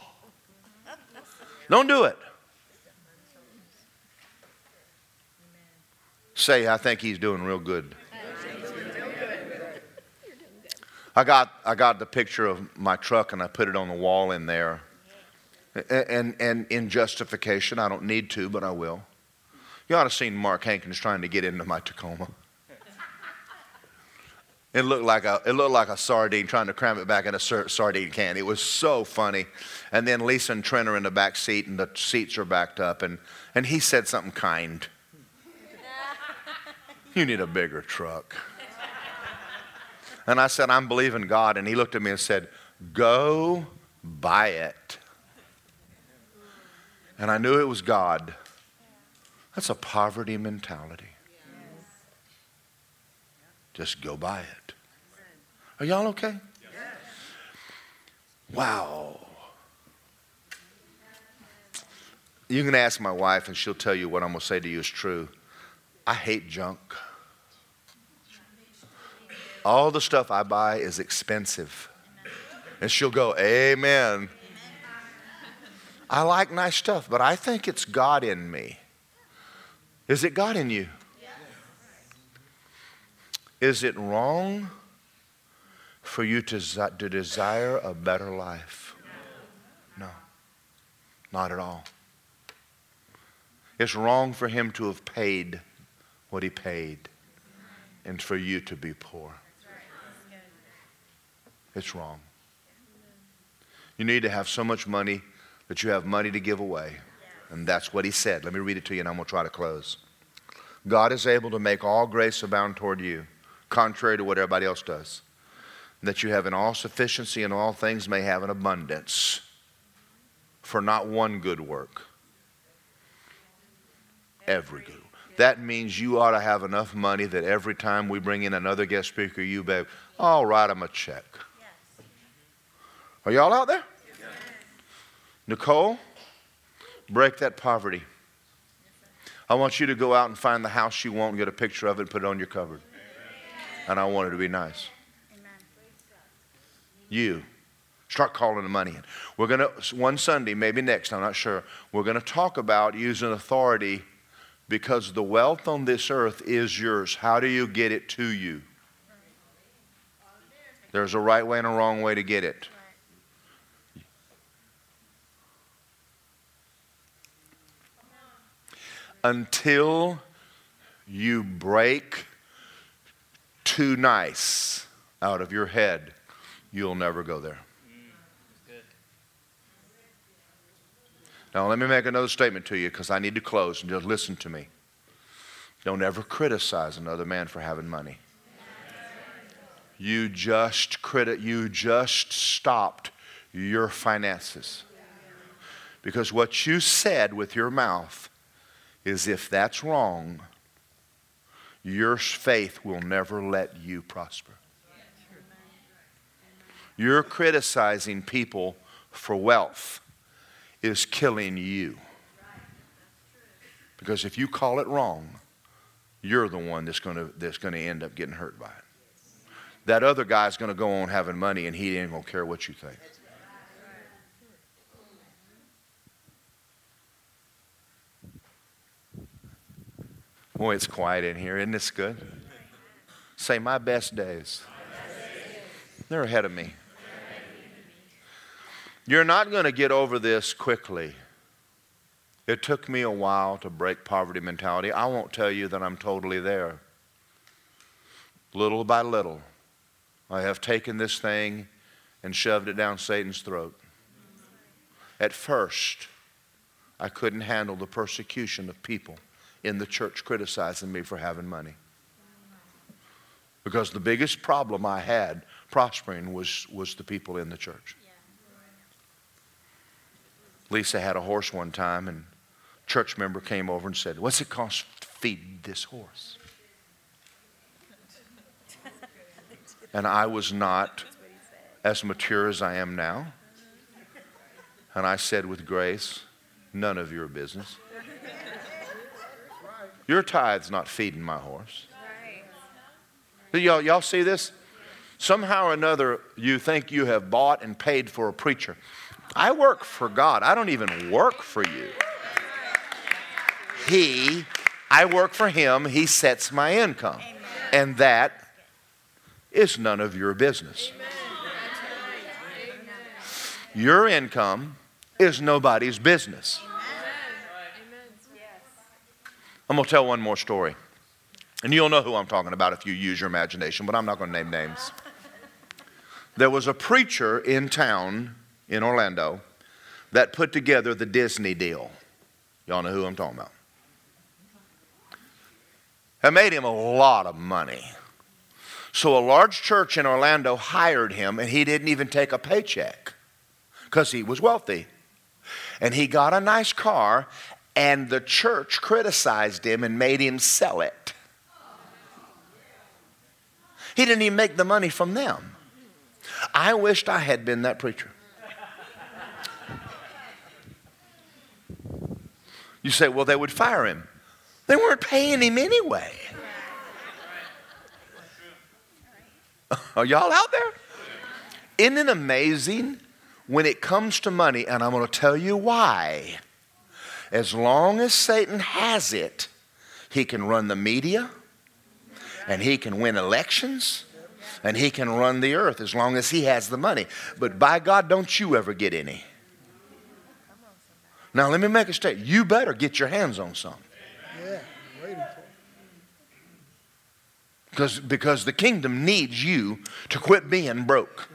Don't do it. Say, I think he's doing real good. I got, I got the picture of my truck and I put it on the wall in there. And, and in justification, I don't need to, but I will. You ought to seen Mark Hankins trying to get into my Tacoma. It looked like a, it looked like a sardine trying to cram it back in a sardine can. It was so funny. And then Lisa and Trent are in the back seat, and the seats are backed up. And, and he said something kind. you need a bigger truck. And I said, I'm believing God. And he looked at me and said, Go buy it. And I knew it was God. That's a poverty mentality. Just go buy it. Are y'all okay? Wow. You can ask my wife, and she'll tell you what I'm going to say to you is true. I hate junk. All the stuff I buy is expensive. And she'll go, Amen. I like nice stuff, but I think it's God in me. Is it God in you? Is it wrong for you to, to desire a better life? No, not at all. It's wrong for him to have paid what he paid and for you to be poor. It's wrong. You need to have so much money that you have money to give away. And that's what he said. Let me read it to you and I'm going to try to close. God is able to make all grace abound toward you, contrary to what everybody else does. That you have in all sufficiency in all things may have an abundance for not one good work, every good. work. That means you ought to have enough money that every time we bring in another guest speaker, you beg, I'll write them a check. Are y'all out there? Nicole, break that poverty. I want you to go out and find the house you want get a picture of it and put it on your cupboard. And I want it to be nice. You. Start calling the money in. We're going to, one Sunday, maybe next, I'm not sure, we're going to talk about using authority because the wealth on this earth is yours. How do you get it to you? There's a right way and a wrong way to get it. Until you break too nice out of your head, you'll never go there. Now, let me make another statement to you because I need to close and just listen to me. Don't ever criticize another man for having money. You just credit, you just stopped your finances. Because what you said with your mouth is if that's wrong, your faith will never let you prosper. You're criticizing people for wealth is killing you. Because if you call it wrong, you're the one that's going to, that's going to end up getting hurt by it. That other guy's going to go on having money and he ain't going to care what you think. Boy, it's quiet in here. Isn't this good? Say, my best days. They're ahead of me. You're not going to get over this quickly. It took me a while to break poverty mentality. I won't tell you that I'm totally there. Little by little, I have taken this thing and shoved it down Satan's throat. At first, I couldn't handle the persecution of people in the church criticizing me for having money. Because the biggest problem I had prospering was, was the people in the church. Lisa had a horse one time, and a church member came over and said, What's it cost to feed this horse? And I was not as mature as I am now. And I said with grace, None of your business. Your tithe's not feeding my horse. Right. Y'all, y'all see this? Somehow or another, you think you have bought and paid for a preacher. I work for God. I don't even work for you. He, I work for Him. He sets my income. Amen. And that is none of your business. Amen. Your income is nobody's business. I'm going to tell one more story. And you'll know who I'm talking about if you use your imagination, but I'm not going to name names. There was a preacher in town in Orlando that put together the Disney deal. Y'all know who I'm talking about. It made him a lot of money. So a large church in Orlando hired him, and he didn't even take a paycheck because he was wealthy. And he got a nice car, and the church criticized him and made him sell it. He didn't even make the money from them. I wished I had been that preacher. You say, well, they would fire him. They weren't paying him anyway. Are y'all out there? Isn't it amazing when it comes to money? And I'm going to tell you why. As long as Satan has it, he can run the media and he can win elections and he can run the earth as long as he has the money. But by God, don't you ever get any. Now, let me make a statement. You better get your hands on some. Because, because the kingdom needs you to quit being broke.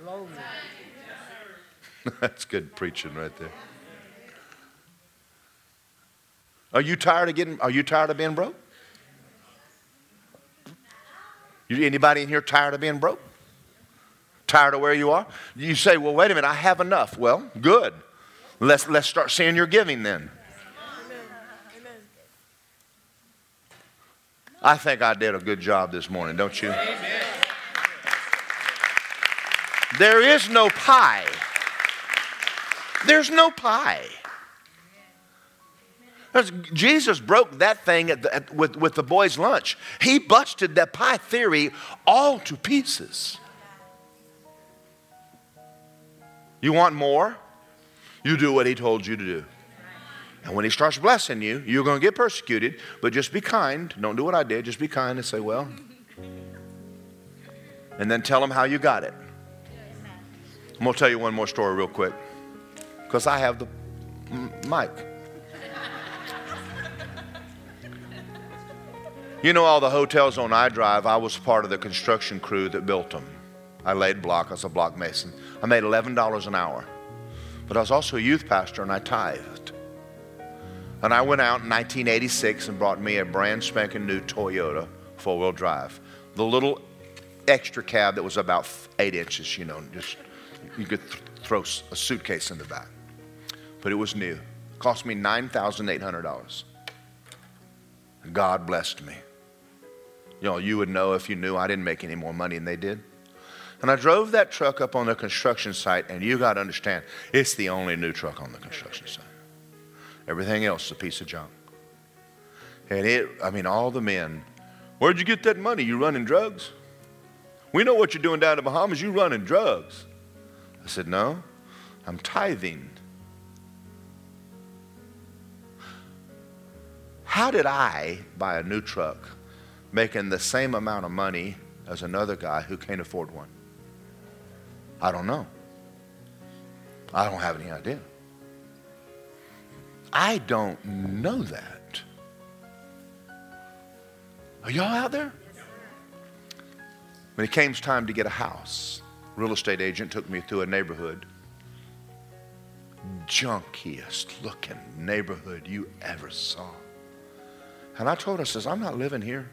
That's good preaching right there. Are you tired of getting are you tired of being broke? Anybody in here tired of being broke? Tired of where you are? You say, well, wait a minute, I have enough. Well, good. Let's, let's start seeing your giving then. I think I did a good job this morning, don't you? There is no pie. There's no pie. Jesus broke that thing at the, at, with, with the boys' lunch. He busted that pie theory all to pieces. You want more? You do what he told you to do. And when he starts blessing you, you're going to get persecuted, but just be kind. Don't do what I did. Just be kind and say, well. And then tell him how you got it. I'm going to tell you one more story real quick because I have the mic. You know, all the hotels on I Drive, I was part of the construction crew that built them. I laid block, I was a block mason. I made $11 an hour. But I was also a youth pastor and I tithed. And I went out in 1986 and brought me a brand spanking new Toyota four wheel drive. The little extra cab that was about eight inches, you know, just you could th- throw a suitcase in the back. But it was new. It cost me $9,800. God blessed me. You know, you would know if you knew I didn't make any more money than they did. And I drove that truck up on the construction site, and you got to understand, it's the only new truck on the construction site. Everything else is a piece of junk. And it, I mean, all the men, where'd you get that money? You running drugs? We know what you're doing down in the Bahamas. You running drugs. I said, no, I'm tithing. How did I buy a new truck making the same amount of money as another guy who can't afford one? I don't know. I don't have any idea. I don't know that. Are y'all out there? When it came time to get a house, real estate agent took me through a neighborhood, junkiest looking neighborhood you ever saw. And I told her, says, I'm not living here.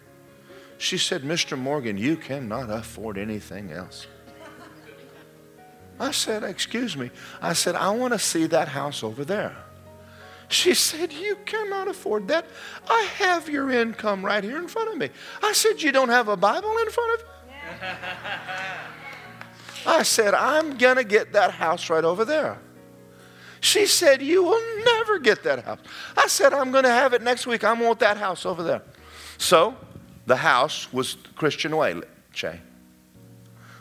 She said, Mr. Morgan, you cannot afford anything else. I said, Excuse me. I said, I want to see that house over there. She said, You cannot afford that. I have your income right here in front of me. I said, You don't have a Bible in front of you? I said, I'm going to get that house right over there. She said, You will never get that house. I said, I'm going to have it next week. I want that house over there. So the house was Christian way, Che.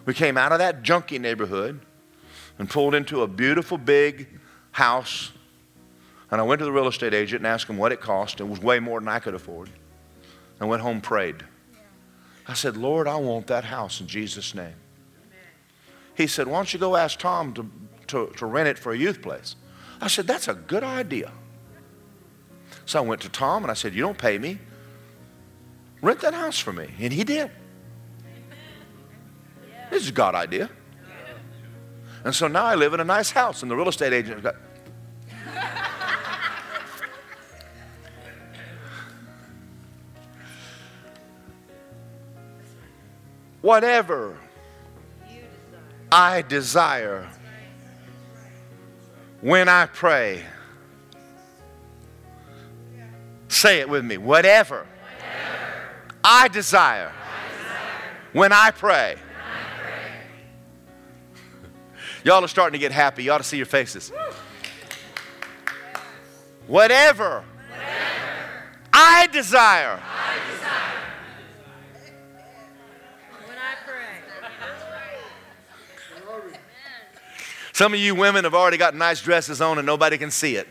We came out of that junky neighborhood and pulled into a beautiful big house. And I went to the real estate agent and asked him what it cost. It was way more than I could afford. I went home, prayed. I said, Lord, I want that house in Jesus' name. He said, Why don't you go ask Tom to, to, to rent it for a youth place? I said, That's a good idea. So I went to Tom and I said, You don't pay me. Rent that house for me. And he did. This is a God idea. And so now I live in a nice house, and the real estate agent got. Whatever I desire when I pray, say it with me. Whatever, I, desire when I pray. Y'all are starting to get happy. You ought to see your faces. Whatever, Whatever. I, desire, I desire. When I pray. Some of you women have already got nice dresses on and nobody can see it.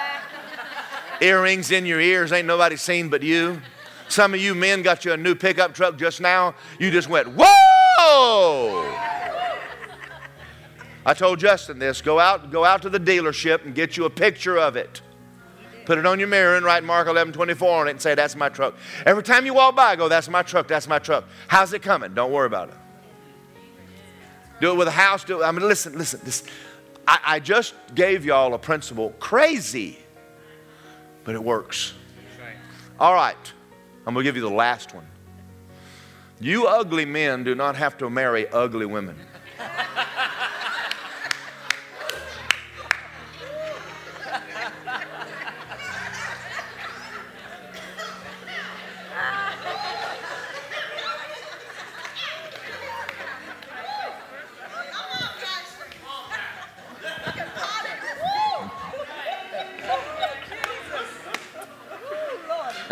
Earrings in your ears, ain't nobody seen but you. Some of you men got you a new pickup truck just now. You just went, whoa! I told Justin this go out, go out to the dealership and get you a picture of it. Put it on your mirror and write Mark 11 24 on it and say, That's my truck. Every time you walk by, go, That's my truck, that's my truck. How's it coming? Don't worry about it. Do it with a house. Do it. I mean, listen, listen. This, I, I just gave y'all a principle. Crazy, but it works. All right, I'm going to give you the last one. You ugly men do not have to marry ugly women.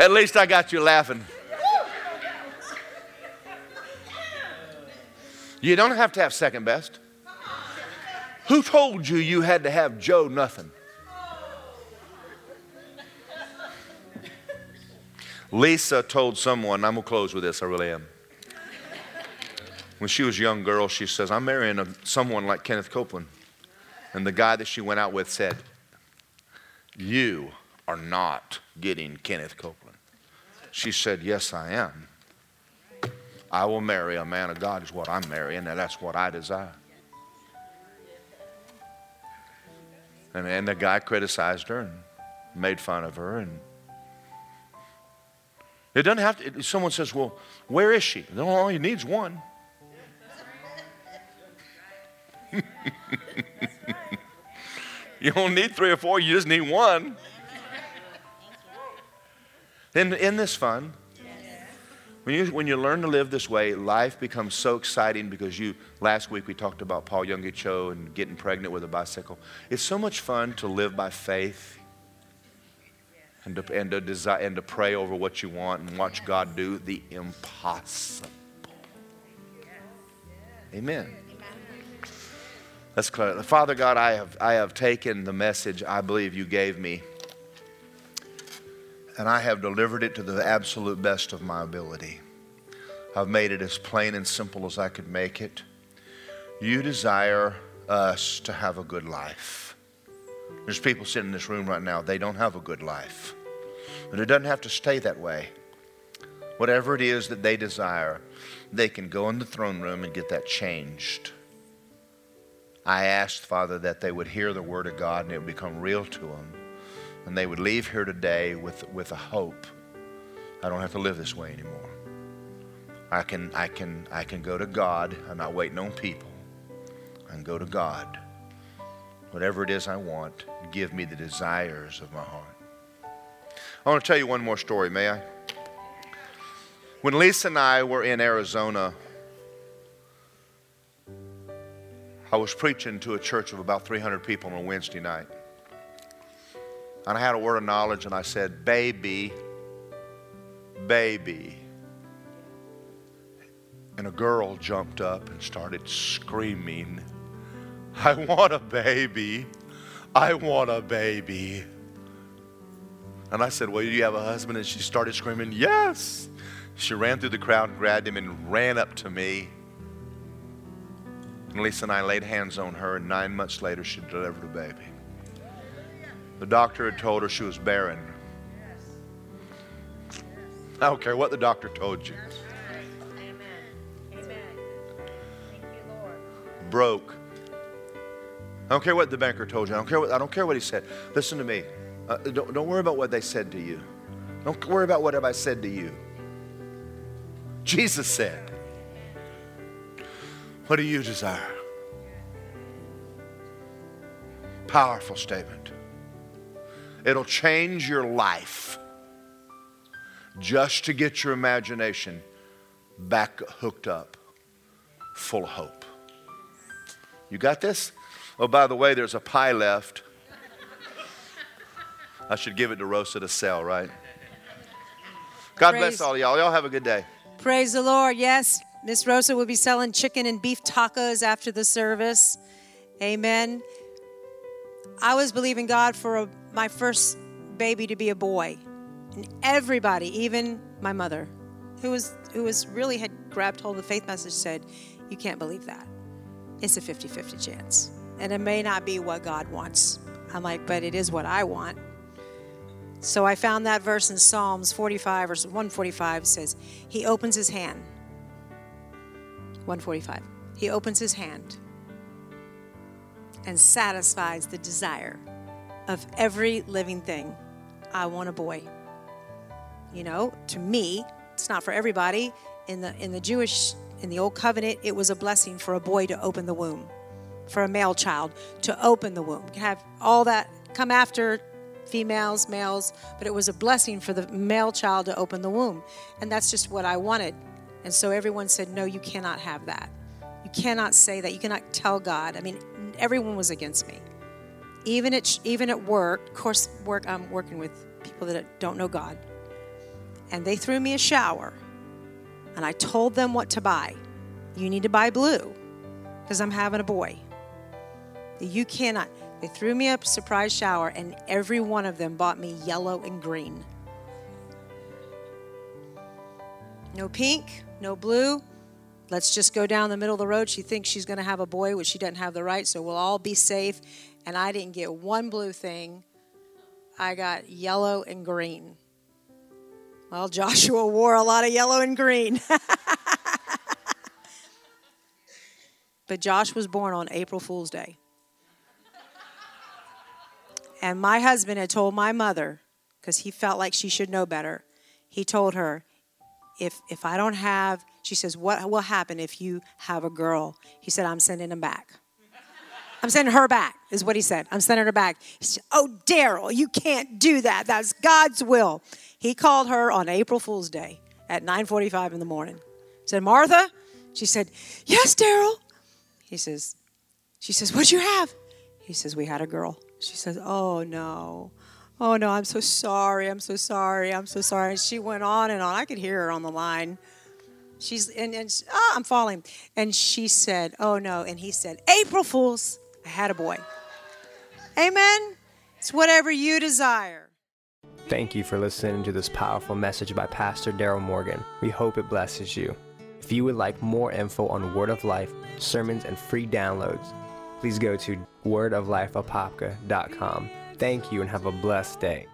At least I got you laughing. You don't have to have second best. Who told you you had to have Joe nothing? Lisa told someone, I'm going to close with this, I really am. When she was a young girl, she says, I'm marrying a, someone like Kenneth Copeland. And the guy that she went out with said, You are not getting Kenneth Copeland. She said, Yes, I am. I will marry a man of God, is what I'm marrying, and that's what I desire. And, and the guy criticized her and made fun of her. And it doesn't have to, someone says, Well, where is she? No, all he needs one. you don't need three or four, you just need one. In, in this fun, when you, when you learn to live this way, life becomes so exciting because you, last week we talked about Paul Yonggi Cho and getting pregnant with a bicycle. It's so much fun to live by faith and to, and to, desire, and to pray over what you want and watch God do the impossible. Amen. Let's clear. Father God, I have, I have taken the message I believe you gave me and I have delivered it to the absolute best of my ability. I've made it as plain and simple as I could make it. You desire us to have a good life. There's people sitting in this room right now, they don't have a good life. But it doesn't have to stay that way. Whatever it is that they desire, they can go in the throne room and get that changed. I asked, Father, that they would hear the Word of God and it would become real to them and they would leave here today with, with a hope. I don't have to live this way anymore. I can, I, can, I can go to God. I'm not waiting on people. I can go to God. Whatever it is I want, give me the desires of my heart. I want to tell you one more story, may I? When Lisa and I were in Arizona, I was preaching to a church of about 300 people on a Wednesday night. And I had a word of knowledge and I said, Baby, baby. And a girl jumped up and started screaming, I want a baby. I want a baby. And I said, Well, do you have a husband? And she started screaming, Yes. She ran through the crowd and grabbed him and ran up to me. And Lisa and I laid hands on her, and nine months later, she delivered a baby. The doctor had told her she was barren. I don't care what the doctor told you. Broke. I don't care what the banker told you. I don't care what, I don't care what he said. Listen to me. Uh, don't, don't worry about what they said to you. Don't worry about what have I said to you. Jesus said, What do you desire? Powerful statement. It'll change your life just to get your imagination back hooked up, full of hope. You got this? Oh, by the way, there's a pie left. I should give it to Rosa to sell, right? God Praise. bless all y'all. Y'all have a good day. Praise the Lord. Yes, Miss Rosa will be selling chicken and beef tacos after the service. Amen. I was believing God for a, my first baby to be a boy. And everybody, even my mother, who was who was really had grabbed hold of the faith message said, You can't believe that. It's a 50-50 chance. And it may not be what God wants. I'm like, but it is what I want. So I found that verse in Psalms 45 or 145 says, He opens his hand. 145. He opens his hand and satisfies the desire of every living thing. I want a boy. You know, to me, it's not for everybody. In the in the Jewish in the old covenant, it was a blessing for a boy to open the womb, for a male child to open the womb. You have all that come after females, males, but it was a blessing for the male child to open the womb. And that's just what I wanted. And so everyone said, No, you cannot have that. You cannot say that. You cannot tell God. I mean, everyone was against me. Even at, even at work, of course, work, I'm working with people that don't know God. And they threw me a shower. And I told them what to buy. You need to buy blue because I'm having a boy. You cannot. They threw me a surprise shower, and every one of them bought me yellow and green. No pink, no blue. Let's just go down the middle of the road. She thinks she's going to have a boy, which she doesn't have the right, so we'll all be safe. And I didn't get one blue thing, I got yellow and green. Well, Joshua wore a lot of yellow and green. but Josh was born on April Fool's Day. And my husband had told my mother, because he felt like she should know better, he told her, if, if I don't have, she says, what will happen if you have a girl? He said, I'm sending him back. I'm sending her back, is what he said. I'm sending her back. He said, Oh, Daryl, you can't do that. That's God's will. He called her on April Fool's Day at 9:45 in the morning. Said, Martha? She said, Yes, Daryl. He says, She says, What'd you have? He says, We had a girl. She says, Oh no. Oh no, I'm so sorry. I'm so sorry. I'm so sorry. And she went on and on. I could hear her on the line. She's and, and oh, I'm falling. And she said, Oh no. And he said, April Fools, Had a boy. Amen. It's whatever you desire. Thank you for listening to this powerful message by Pastor Daryl Morgan. We hope it blesses you. If you would like more info on Word of Life, sermons, and free downloads, please go to wordoflifeapopka.com. Thank you and have a blessed day.